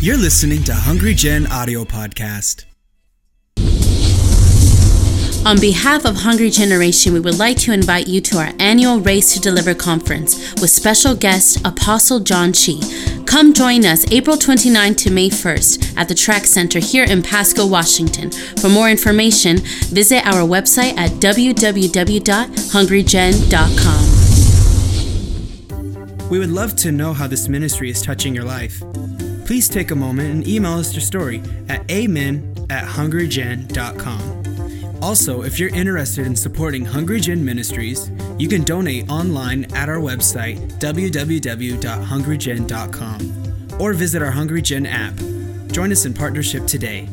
You're listening to Hungry Gen Audio Podcast. On behalf of Hungry Generation, we would like to invite you to our annual Race to Deliver conference with special guest Apostle John Chi. Come join us April 29 to May 1st at the TRAC Center here in Pasco, Washington. For more information, visit our website at www.hungrygen.com. We would love to know how this ministry is touching your life. Please take a moment and email us your story at amen at hungrygen.com. Also, if you're interested in supporting Hungry Gen Ministries, you can donate online at our website, www.hungrygen.com, or visit our Hungry Gen app. Join us in partnership today.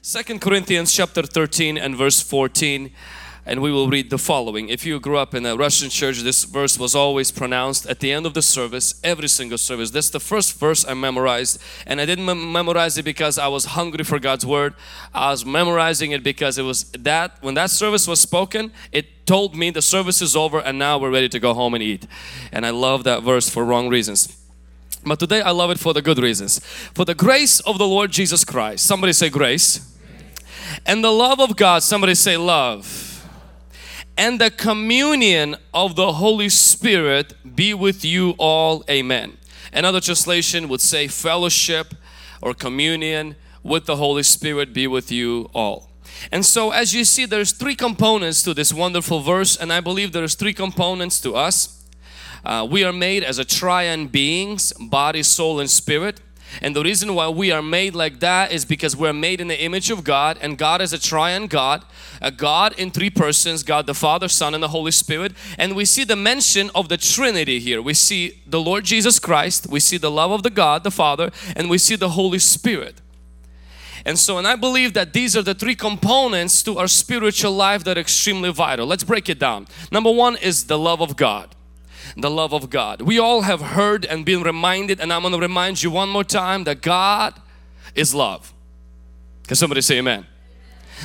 Second Corinthians chapter 13 and verse 14 and we will read the following. If you grew up in a Russian church, this verse was always pronounced at the end of the service, every single service. That's the first verse I memorized, and I didn't mem memorize it because I was hungry for God's word. I was memorizing it because it was that when that service was spoken, it told me the service is over and now we're ready to go home and eat. And I love that verse for wrong reasons. But today I love it for the good reasons. For the grace of the Lord Jesus Christ. Somebody say grace. And the love of God. Somebody say love and the communion of the Holy Spirit be with you all. Amen. Another translation would say fellowship or communion with the Holy Spirit be with you all. And so as you see there's three components to this wonderful verse and I believe there's three components to us. Uh, we are made as a triune beings, body, soul and spirit. And the reason why we are made like that is because we're made in the image of God and God is a triune God, a God in three persons, God the Father, Son and the Holy Spirit. And we see the mention of the Trinity here. We see the Lord Jesus Christ, we see the love of the God, the Father, and we see the Holy Spirit. And so, and I believe that these are the three components to our spiritual life that are extremely vital. Let's break it down. Number one is the love of God the love of God. We all have heard and been reminded and I'm going to remind you one more time that God is love. Can somebody say amen?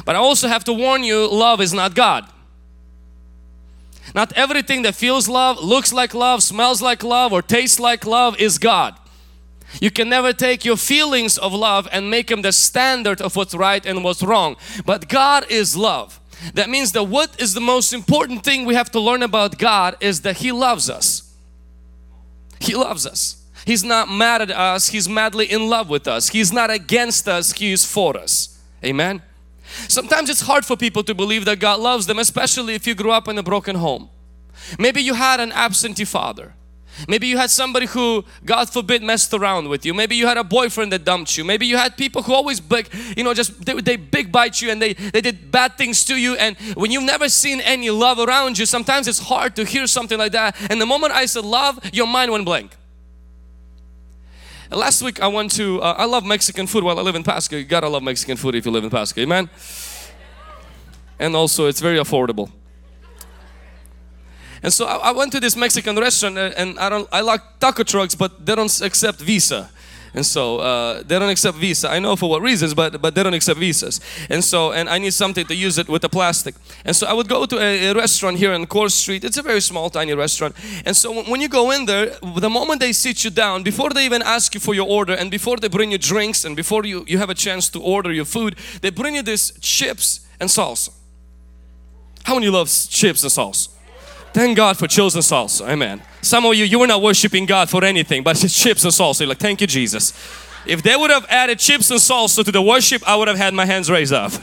But I also have to warn you, love is not God. Not everything that feels love, looks like love, smells like love or tastes like love is God. You can never take your feelings of love and make them the standard of what's right and what's wrong. But God is love. That means that what is the most important thing we have to learn about God is that He loves us. He loves us. He's not mad at us, He's madly in love with us. He's not against us, He is for us. Amen. Sometimes it's hard for people to believe that God loves them, especially if you grew up in a broken home. Maybe you had an absentee father. Maybe you had somebody who, God forbid, messed around with you. Maybe you had a boyfriend that dumped you. Maybe you had people who always big, you know, just they, they big bite you and they, they did bad things to you. And when you've never seen any love around you, sometimes it's hard to hear something like that. And the moment I said love, your mind went blank. Last week I went to, uh, I love Mexican food while I live in Pasco. You gotta love Mexican food if you live in Pasco, amen? And also it's very affordable. And so I, I went to this Mexican restaurant uh, and I don't I like taco trucks but they don't accept Visa. And so uh, they don't accept Visa. I know for what reasons, but but they don't accept visas. And so and I need something to use it with the plastic. And so I would go to a, a restaurant here in Court Street. It's a very small, tiny restaurant. And so when you go in there, the moment they sit you down, before they even ask you for your order, and before they bring you drinks, and before you you have a chance to order your food, they bring you this chips and salsa. How many love chips and salsa? Thank God for chosen salsa. Amen. Some of you, you were not worshiping God for anything, but it's chips and salsa. You're like, thank you, Jesus. If they would have added chips and salsa to the worship, I would have had my hands raised up.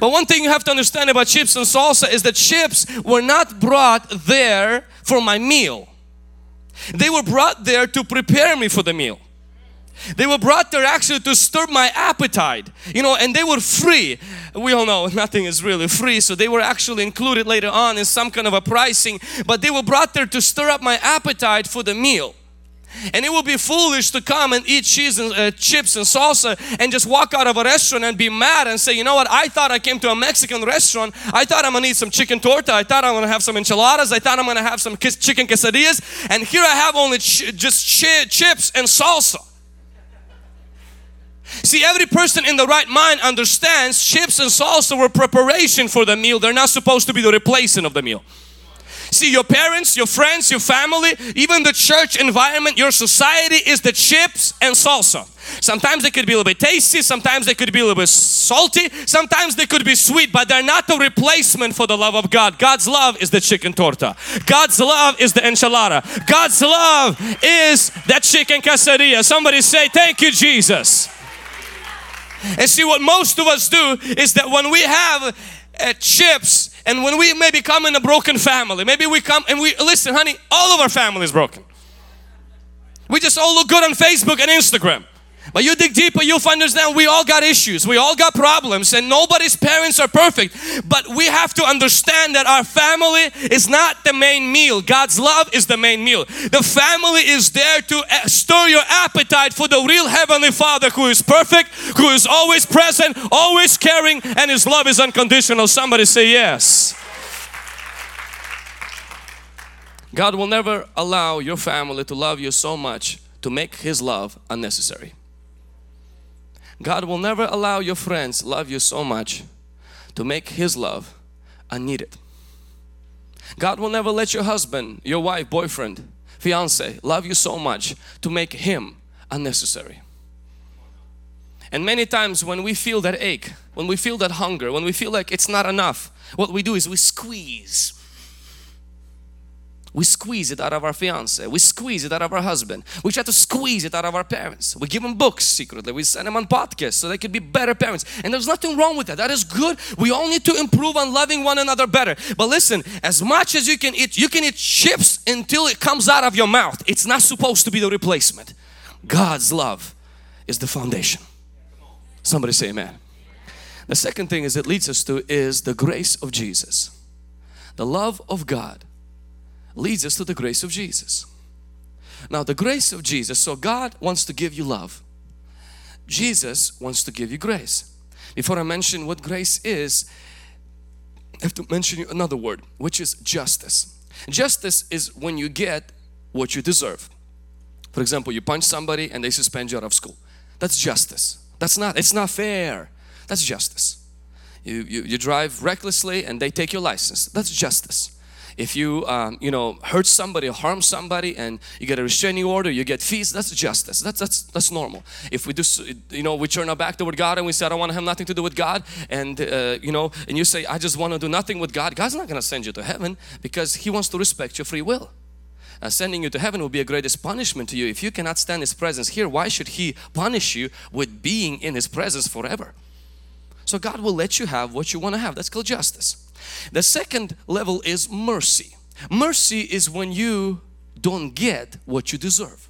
But one thing you have to understand about chips and salsa is that chips were not brought there for my meal. They were brought there to prepare me for the meal. They were brought there actually to stir my appetite, you know, and they were free. We all know nothing is really free, so they were actually included later on in some kind of a pricing, but they were brought there to stir up my appetite for the meal. And it would be foolish to come and eat cheese and uh, chips and salsa and just walk out of a restaurant and be mad and say, you know what, I thought I came to a Mexican restaurant. I thought I'm gonna eat some chicken torta. I thought I'm gonna have some enchiladas. I thought I'm gonna have some chicken quesadillas. And here I have only ch just ch chips and salsa. See, every person in the right mind understands chips and salsa were preparation for the meal. They're not supposed to be the replacement of the meal. See, your parents, your friends, your family, even the church environment, your society is the chips and salsa. Sometimes they could be a little bit tasty, sometimes they could be a little bit salty, sometimes they could be sweet, but they're not the replacement for the love of God. God's love is the chicken torta. God's love is the enchilada. God's love is that chicken quesadilla. Somebody say, Thank you, Jesus. And see, what most of us do is that when we have uh, chips and when we maybe come in a broken family, maybe we come and we listen, honey, all of our family is broken. We just all look good on Facebook and Instagram. But you dig deeper, you'll understand we all got issues, we all got problems, and nobody's parents are perfect. But we have to understand that our family is not the main meal. God's love is the main meal. The family is there to uh, stir your appetite for the real Heavenly Father who is perfect, who is always present, always caring, and His love is unconditional. Somebody say yes. God will never allow your family to love you so much to make His love unnecessary. God will never allow your friends love you so much to make His love unneeded. God will never let your husband, your wife, boyfriend, fiance love you so much to make Him unnecessary. And many times when we feel that ache, when we feel that hunger, when we feel like it's not enough, what we do is we squeeze we squeeze it out of our fiance. We squeeze it out of our husband. We try to squeeze it out of our parents. We give them books secretly. We send them on podcasts so they could be better parents. And there's nothing wrong with that. That is good. We all need to improve on loving one another better. But listen, as much as you can eat, you can eat chips until it comes out of your mouth. It's not supposed to be the replacement. God's love is the foundation. Somebody say amen. The second thing is it leads us to is the grace of Jesus. The love of God leads us to the grace of Jesus. Now the grace of Jesus, so God wants to give you love. Jesus wants to give you grace. Before I mention what grace is, I have to mention another word, which is justice. Justice is when you get what you deserve. For example, you punch somebody and they suspend you out of school. That's justice. That's not, it's not fair. That's justice. You, you, you drive recklessly and they take your license. That's justice if you um, you know hurt somebody or harm somebody and you get a restraining order you get fees that's justice. That's that's that's normal. If we do you know we turn our back toward God and we say I don't want to have nothing to do with God and uh, you know and you say I just want to do nothing with God God's not going to send you to heaven because he wants to respect your free will. Uh, sending you to heaven will be a greatest punishment to you. If you cannot stand his presence here why should he punish you with being in his presence forever? So God will let you have what you want to have. That's called justice the second level is mercy. Mercy is when you don't get what you deserve.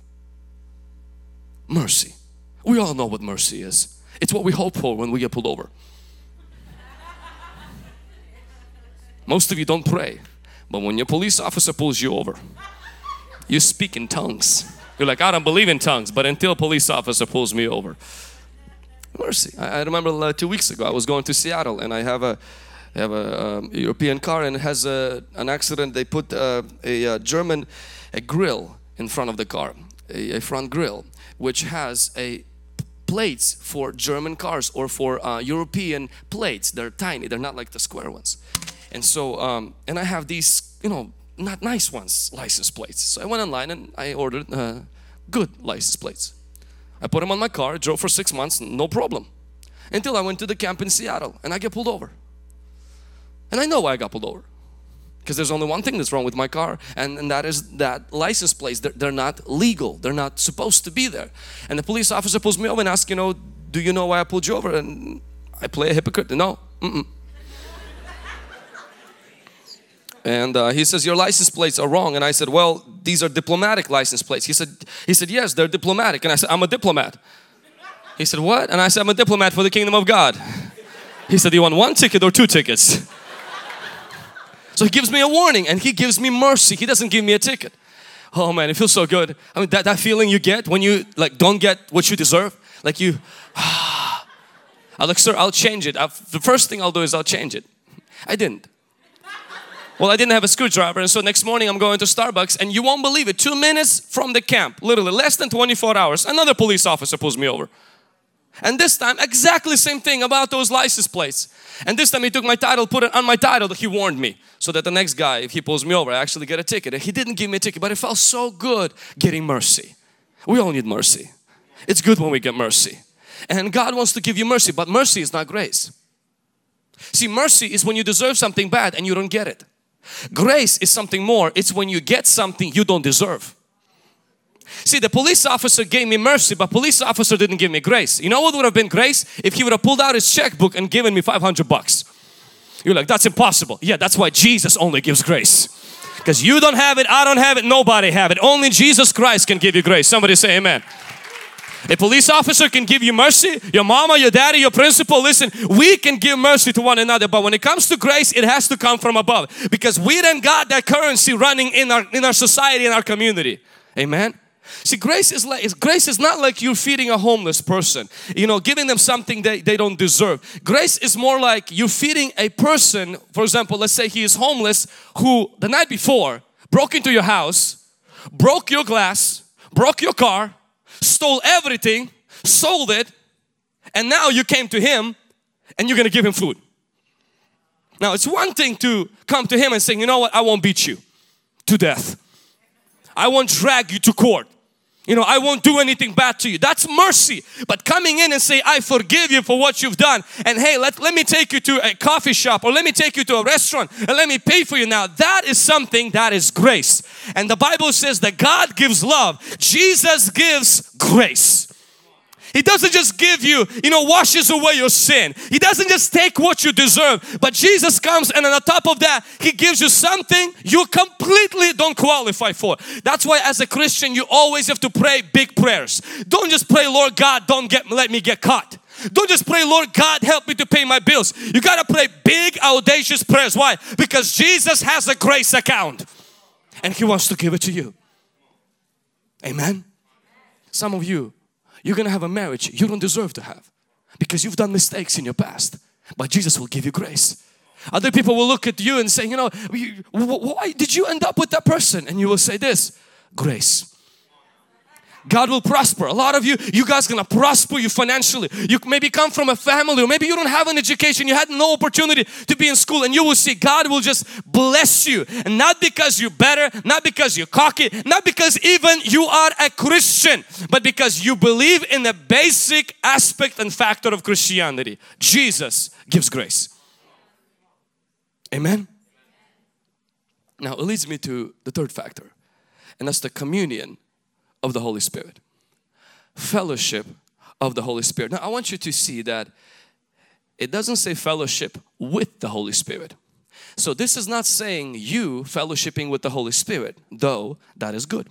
Mercy. We all know what mercy is. It's what we hope for when we get pulled over. Most of you don't pray, but when your police officer pulls you over, you speak in tongues. You're like, I don't believe in tongues, but until police officer pulls me over. Mercy. I, remember uh, two weeks ago, I was going to Seattle and I have a they have a um, European car and has a, an accident. They put uh, a, a, German a grill in front of the car, a, a, front grill, which has a plates for German cars or for uh, European plates. They're tiny. They're not like the square ones. And so, um, and I have these, you know, not nice ones, license plates. So I went online and I ordered uh, good license plates. I put them on my car, drove for six months, no problem. Until I went to the camp in Seattle and I get pulled over. And I know why I got pulled over. Because there's only one thing that's wrong with my car, and, and that is that license plates, they're, they're not legal. They're not supposed to be there. And the police officer pulls me over and asks, you know, do you know why I pulled you over? And I play a hypocrite. No. Mm -mm. and uh, he says your license plates are wrong and i said well these are diplomatic license plates he said he said yes they're diplomatic and i said i'm a diplomat he said what and i said i'm a diplomat for the kingdom of god he said do you want one ticket or two tickets so he gives me a warning and he gives me mercy. He doesn't give me a ticket. Oh man, it feels so good. I mean, that, that feeling you get when you like don't get what you deserve. Like you, ah. I'm like, sir, I'll change it. I'll, the first thing I'll do is I'll change it. I didn't. Well, I didn't have a screwdriver and so next morning I'm going to Starbucks and you won't believe it. Two minutes from the camp, literally less than 24 hours, another police officer pulls me over. And this time, exactly same thing about those license plates. And this time he took my title, put it on my title, he warned me. So that the next guy, if he pulls me over, I actually get a ticket. He didn't give me a ticket, but it felt so good getting mercy. We all need mercy. It's good when we get mercy. And God wants to give you mercy, but mercy is not grace. See, mercy is when you deserve something bad and you don't get it. Grace is something more. It's when you get something you don't deserve. See, the police officer gave me mercy, but police officer didn't give me grace. You know what would have been grace? If he would have pulled out his checkbook and given me 500 bucks. You're like, that's impossible. Yeah, that's why Jesus only gives grace. Because you don't have it, I don't have it, nobody have it. Only Jesus Christ can give you grace. Somebody say amen. A police officer can give you mercy, your mama, your daddy, your principal, listen, we can give mercy to one another, but when it comes to grace, it has to come from above because we then got that currency running in our in our society, in our community. Amen. See, grace is like grace is not like you're feeding a homeless person, you know, giving them something they, they don't deserve. Grace is more like you're feeding a person, for example, let's say he is homeless, who the night before broke into your house, broke your glass, broke your car, stole everything, sold it, and now you came to him and you're gonna give him food. Now it's one thing to come to him and say, you know what, I won't beat you to death. I won't drag you to court. You know, I won't do anything bad to you. That's mercy. But coming in and say, I forgive you for what you've done. And hey, let, let me take you to a coffee shop or let me take you to a restaurant and let me pay for you now. That is something that is grace. And the Bible says that God gives love. Jesus gives grace. He doesn't just give you, you know, washes away your sin. He doesn't just take what you deserve. But Jesus comes and on top of that, He gives you something you completely don't qualify for. That's why as a Christian, you always have to pray big prayers. Don't just pray, Lord God, don't get let me get caught. Don't just pray, Lord God, help me to pay my bills. You got to pray big, audacious prayers. Why? Because Jesus has a grace account and He wants to give it to you. Amen. Some of you you're gonna have a marriage you don't deserve to have because you've done mistakes in your past. But Jesus will give you grace. Other people will look at you and say you know why did you end up with that person? And you will say this grace God will prosper. A lot of you, you guys gonna prosper you financially. You maybe come from a family or maybe you don't have an education. You had no opportunity to be in school and you will see God will just bless you. And not because you're better, not because you're cocky, not because even you are a Christian, but because you believe in the basic aspect and factor of Christianity. Jesus gives grace. Amen. Now it leads me to the third factor and that's the communion of the Holy Spirit. Fellowship of the Holy Spirit. Now I want you to see that it doesn't say fellowship with the Holy Spirit. So this is not saying you fellowshipping with the Holy Spirit, though that is good.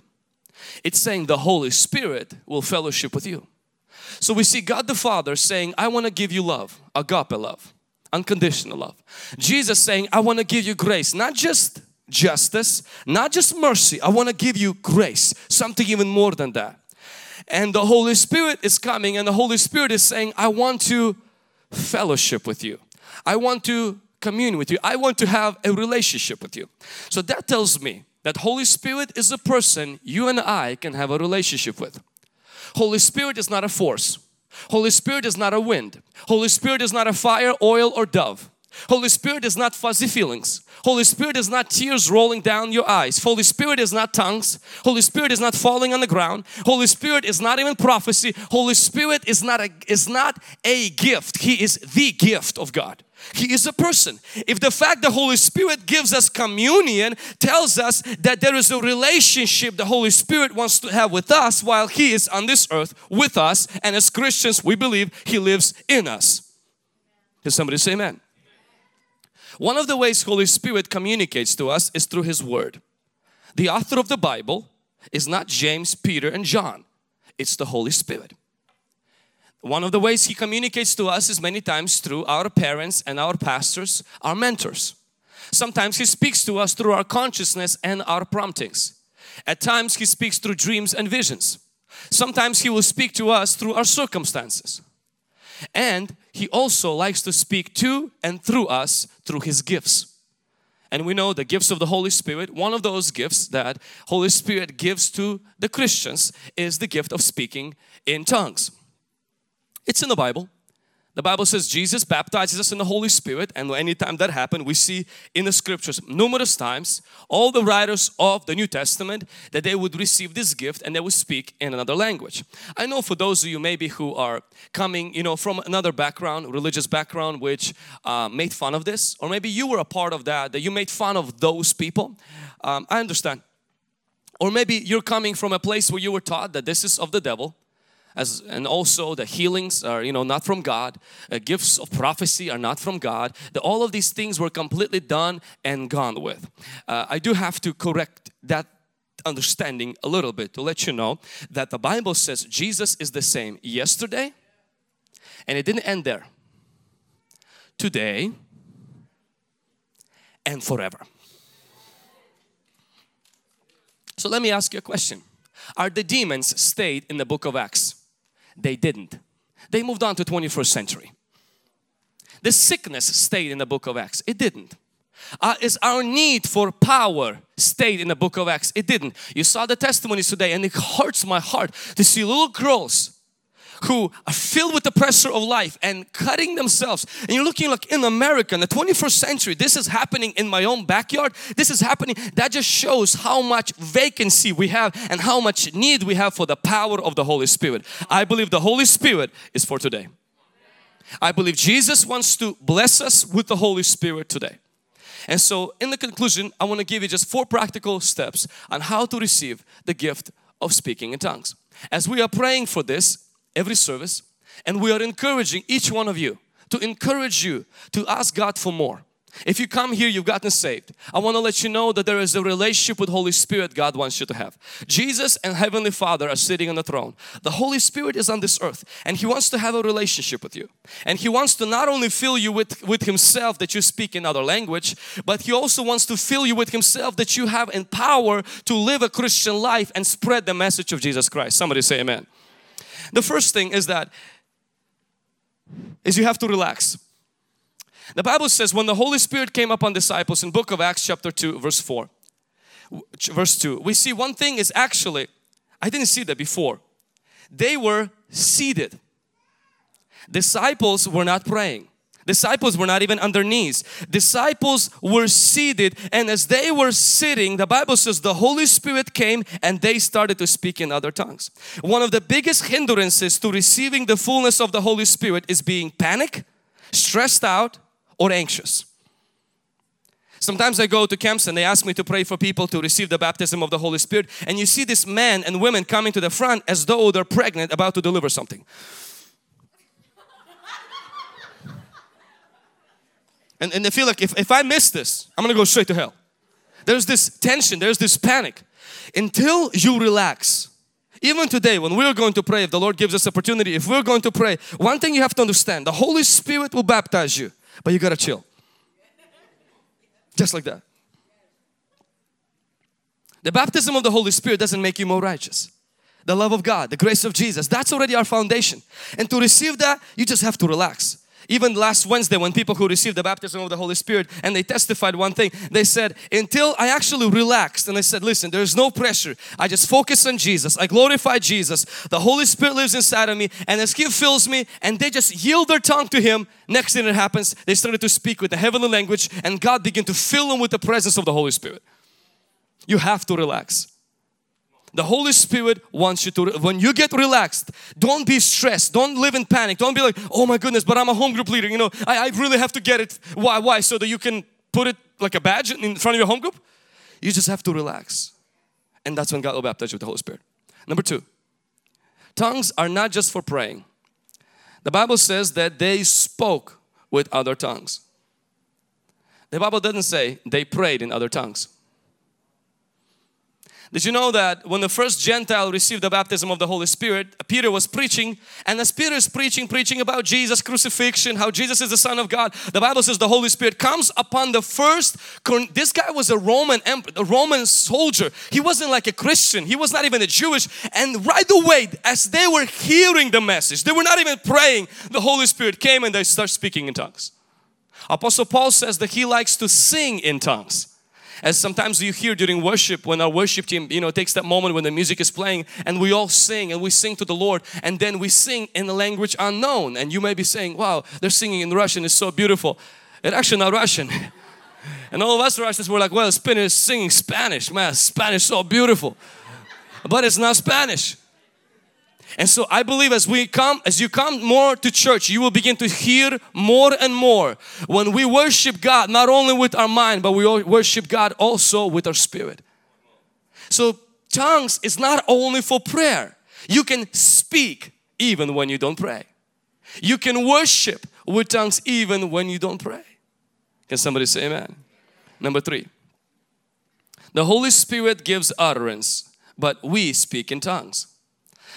It's saying the Holy Spirit will fellowship with you. So we see God the Father saying, I want to give you love, agape love, unconditional love. Jesus saying, I want to give you grace, not just justice, not just mercy. I want to give you grace, something even more than that. And the Holy Spirit is coming and the Holy Spirit is saying, I want to fellowship with you. I want to commune with you. I want to have a relationship with you. So that tells me that Holy Spirit is a person you and I can have a relationship with. Holy Spirit is not a force. Holy Spirit is not a wind. Holy Spirit is not a fire, oil or dove. Holy Spirit is not fuzzy feelings. Holy Spirit is not tears rolling down your eyes. Holy Spirit is not tongues. Holy Spirit is not falling on the ground. Holy Spirit is not even prophecy. Holy Spirit is not a is not a gift. He is the gift of God. He is a person. If the fact the Holy Spirit gives us communion tells us that there is a relationship the Holy Spirit wants to have with us while He is on this earth with us and as Christians we believe He lives in us. Can somebody say amen? One of the ways Holy Spirit communicates to us is through His Word. The author of the Bible is not James, Peter and John. It's the Holy Spirit. One of the ways He communicates to us is many times through our parents and our pastors, our mentors. Sometimes He speaks to us through our consciousness and our promptings. At times He speaks through dreams and visions. Sometimes He will speak to us through our circumstances. And He also likes to speak to and through us through His gifts. And we know the gifts of the Holy Spirit, one of those gifts that Holy Spirit gives to the Christians is the gift of speaking in tongues. It's in the Bible. The Bible says Jesus baptizes us in the Holy Spirit and anytime that happened we see in the scriptures numerous times all the writers of the New Testament that they would receive this gift and they would speak in another language. I know for those of you maybe who are coming you know from another background, religious background which uh, made fun of this or maybe you were a part of that, that you made fun of those people. Um, I understand. Or maybe you're coming from a place where you were taught that this is of the devil as and also the healings are you know not from God. Uh, gifts of prophecy are not from God. The, all of these things were completely done and gone with. Uh, I do have to correct that understanding a little bit to let you know that the Bible says Jesus is the same yesterday and it didn't end there. Today and forever. So let me ask you a question. Are the demons stayed in the book of Acts they didn't. They moved on to 21st century. The sickness stayed in the book of Acts. It didn't. Uh, is our need for power stayed in the book of Acts? It didn't. You saw the testimonies today and it hurts my heart to see little girls who are filled with the pressure of life and cutting themselves. And you're looking like in America in the 21st century, this is happening in my own backyard. This is happening. That just shows how much vacancy we have and how much need we have for the power of the Holy Spirit. I believe the Holy Spirit is for today. I believe Jesus wants to bless us with the Holy Spirit today. And so in the conclusion, I want to give you just four practical steps on how to receive the gift of speaking in tongues. As we are praying for this, every service and we are encouraging each one of you to encourage you to ask God for more. If you come here, you've gotten saved. I want to let you know that there is a relationship with Holy Spirit God wants you to have. Jesus and Heavenly Father are sitting on the throne. The Holy Spirit is on this earth and He wants to have a relationship with you. And He wants to not only fill you with, with Himself that you speak in other language, but He also wants to fill you with Himself that you have in power to live a Christian life and spread the message of Jesus Christ. Somebody say amen. The first thing is that is you have to relax. The Bible says when the Holy Spirit came upon disciples in book of Acts chapter 2 verse 4 verse 2 we see one thing is actually I didn't see that before. They were seated. Disciples were not praying Disciples were not even on their knees. Disciples were seated and as they were sitting, the Bible says the Holy Spirit came and they started to speak in other tongues. One of the biggest hindrances to receiving the fullness of the Holy Spirit is being panic, stressed out or anxious. Sometimes I go to camps and they ask me to pray for people to receive the baptism of the Holy Spirit and you see this men and women coming to the front as though they're pregnant about to deliver something. And, and they feel like if, if I miss this, I'm gonna go straight to hell. There's this tension, there's this panic. Until you relax, even today when we're going to pray, if the Lord gives us opportunity, if we're going to pray, one thing you have to understand, the Holy Spirit will baptize you, but you gotta chill. Just like that. The baptism of the Holy Spirit doesn't make you more righteous. The love of God, the grace of Jesus, that's already our foundation. And to receive that, you just have to relax. Even last Wednesday when people who received the baptism of the Holy Spirit and they testified one thing, they said, until I actually relaxed and I said, listen, there's no pressure. I just focus on Jesus. I glorify Jesus. The Holy Spirit lives inside of me and as He fills me and they just yield their tongue to Him, next thing that happens, they started to speak with the heavenly language and God began to fill them with the presence of the Holy Spirit. You have to relax. The Holy Spirit wants you to, when you get relaxed, don't be stressed, don't live in panic, don't be like, oh my goodness, but I'm a home group leader, you know, I, I really have to get it. Why? Why? So that you can put it like a badge in front of your home group? You just have to relax. And that's when God will baptize you with the Holy Spirit. Number two, tongues are not just for praying. The Bible says that they spoke with other tongues. The Bible doesn't say they prayed in other tongues. Did you know that when the first Gentile received the baptism of the Holy Spirit, Peter was preaching and as Peter is preaching, preaching about Jesus crucifixion, how Jesus is the Son of God, the Bible says the Holy Spirit comes upon the first, this guy was a Roman, emperor, a Roman soldier. He wasn't like a Christian. He was not even a Jewish. And right away, as they were hearing the message, they were not even praying, the Holy Spirit came and they start speaking in tongues. Apostle Paul says that he likes to sing in tongues. As sometimes you hear during worship when our worship team, you know, takes that moment when the music is playing and we all sing and we sing to the Lord and then we sing in a language unknown. And you may be saying, wow, they're singing in Russian, it's so beautiful. It's actually not Russian. and all of us Russians were like, well, Spanish is singing Spanish, man, Spanish so beautiful. But it's not Spanish. And so I believe as we come, as you come more to church, you will begin to hear more and more when we worship God, not only with our mind, but we worship God also with our spirit. So tongues is not only for prayer. You can speak even when you don't pray. You can worship with tongues even when you don't pray. Can somebody say amen? Number three, the Holy Spirit gives utterance, but we speak in tongues.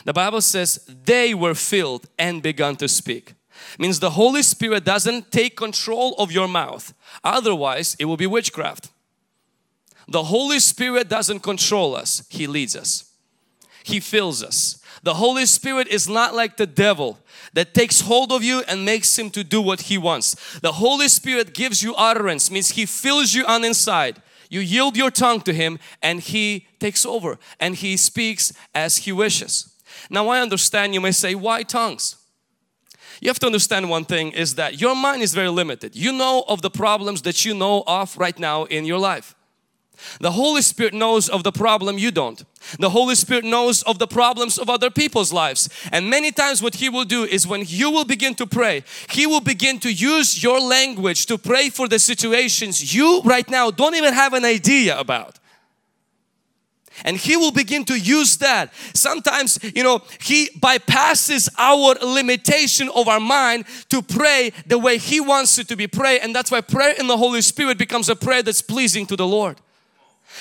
The Bible says they were filled and begun to speak. Means the Holy Spirit doesn't take control of your mouth. Otherwise, it will be witchcraft. The Holy Spirit doesn't control us. He leads us. He fills us. The Holy Spirit is not like the devil that takes hold of you and makes him to do what he wants. The Holy Spirit gives you utterance, means he fills you on inside. You yield your tongue to him and he takes over and he speaks as he wishes. Now I understand you may say, why tongues? You have to understand one thing is that your mind is very limited. You know of the problems that you know of right now in your life. The Holy Spirit knows of the problem you don't. The Holy Spirit knows of the problems of other people's lives. And many times what He will do is when you will begin to pray, He will begin to use your language to pray for the situations you right now don't even have an idea about and he will begin to use that sometimes you know he bypasses our limitation of our mind to pray the way he wants it to be prayed and that's why prayer in the Holy Spirit becomes a prayer that's pleasing to the Lord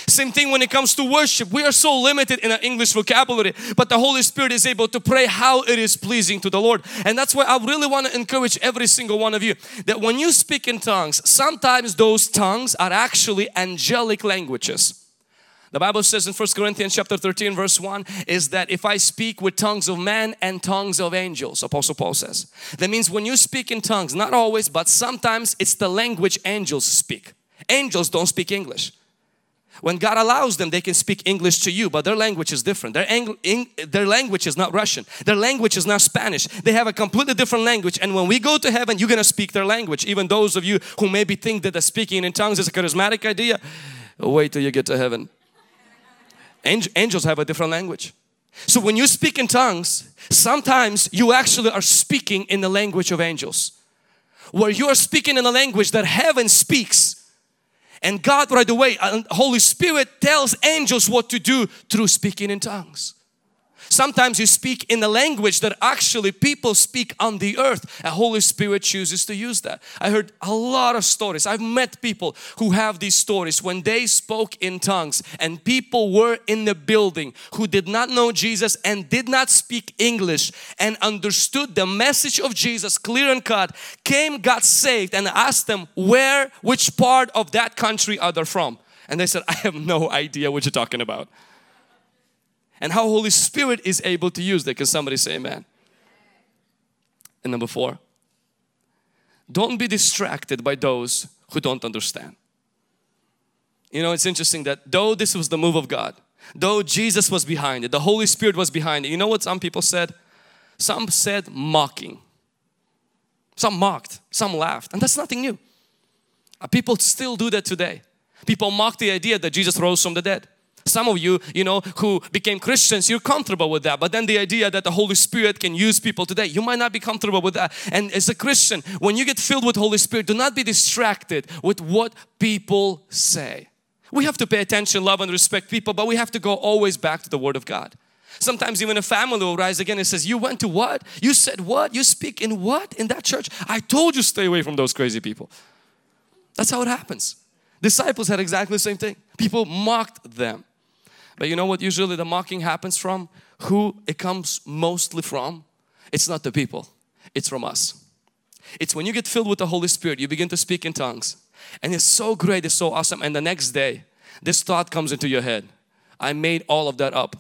same thing when it comes to worship. We are so limited in our English vocabulary, but the Holy Spirit is able to pray how it is pleasing to the Lord. And that's why I really want to encourage every single one of you that when you speak in tongues, sometimes those tongues are actually angelic languages. The Bible says in 1 Corinthians chapter 13 verse 1 is that if I speak with tongues of man and tongues of angels, Apostle Paul says. That means when you speak in tongues, not always, but sometimes it's the language angels speak. Angels don't speak English. When God allows them, they can speak English to you, but their language is different. Their, Eng their language is not Russian. Their language is not Spanish. They have a completely different language. And when we go to heaven, you're going to speak their language. Even those of you who maybe think that the speaking in tongues is a charismatic idea, wait till you get to heaven. Angels have a different language. So when you speak in tongues, sometimes you actually are speaking in the language of angels. Where you are speaking in a language that heaven speaks. And God right away, uh, Holy Spirit tells angels what to do through speaking in tongues. Sometimes you speak in a language that actually people speak on the earth. A Holy Spirit chooses to use that. I heard a lot of stories. I've met people who have these stories when they spoke in tongues and people were in the building who did not know Jesus and did not speak English and understood the message of Jesus clear and cut, came, got saved and asked them where, which part of that country are they from? And they said, I have no idea what you're talking about and how Holy Spirit is able to use that. Can somebody say amen? And number four, don't be distracted by those who don't understand. You know, it's interesting that though this was the move of God, though Jesus was behind it, the Holy Spirit was behind it, you know what some people said? Some said mocking. Some mocked, some laughed, and that's nothing new. Uh, people still do that today. People mock the idea that Jesus rose from the dead. Some of you, you know, who became Christians, you're comfortable with that. But then the idea that the Holy Spirit can use people today, you might not be comfortable with that. And as a Christian, when you get filled with Holy Spirit, do not be distracted with what people say. We have to pay attention, love and respect people, but we have to go always back to the Word of God. Sometimes even a family will rise again and says, you went to what? You said what? You speak in what? In that church? I told you stay away from those crazy people. That's how it happens. Disciples had exactly the same thing. People mocked them. But you know what usually the mocking happens from? Who it comes mostly from? It's not the people, it's from us. It's when you get filled with the Holy Spirit, you begin to speak in tongues. And it's so great, it's so awesome. And the next day, this thought comes into your head. I made all of that up.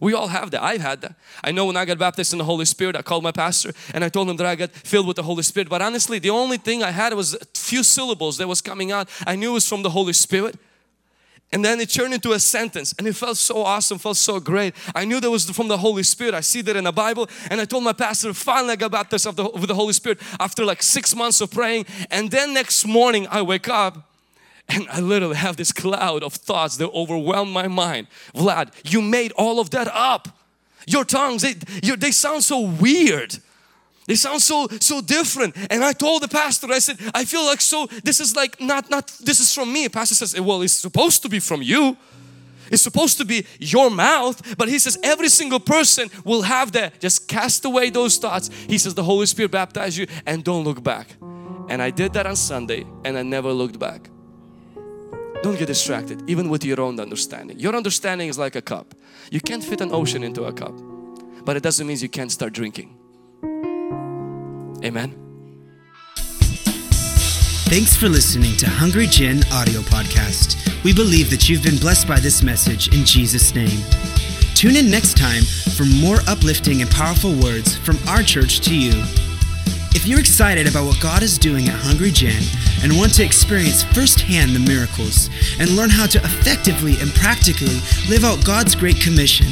We all have that. I've had that. I know when I got baptized in the Holy Spirit, I called my pastor and I told him that I got filled with the Holy Spirit. But honestly, the only thing I had was a few syllables that was coming out. I knew it was from the Holy Spirit. And then it turned into a sentence and it felt so awesome, felt so great. I knew that was from the Holy Spirit. I see that in the Bible. And I told my pastor, finally I got baptized of the, with the Holy Spirit after like six months of praying. And then next morning I wake up and I literally have this cloud of thoughts that overwhelm my mind. Vlad, you made all of that up. Your tongues, they, they sound so weird. They sound so so different. And I told the pastor, I said, I feel like so, this is like not, not, this is from me. pastor says, eh, well, it's supposed to be from you. It's supposed to be your mouth, but he says every single person will have that. Just cast away those thoughts. He says the Holy Spirit baptize you and don't look back. And I did that on Sunday and I never looked back. Don't get distracted, even with your own understanding. Your understanding is like a cup. You can't fit an ocean into a cup, but it doesn't mean you can't start drinking. Amen. Thanks for listening to Hungry Gen audio podcast. We believe that you've been blessed by this message in Jesus' name. Tune in next time for more uplifting and powerful words from our church to you. If you're excited about what God is doing at Hungry Gen and want to experience firsthand the miracles and learn how to effectively and practically live out God's Great Commission,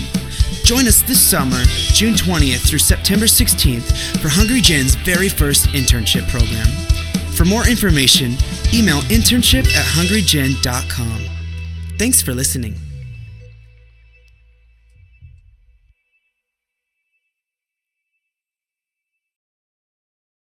Join us this summer, June 20th through September 16th, for Hungry Gen's very first internship program. For more information, email internship at hungrygen.com. Thanks for listening.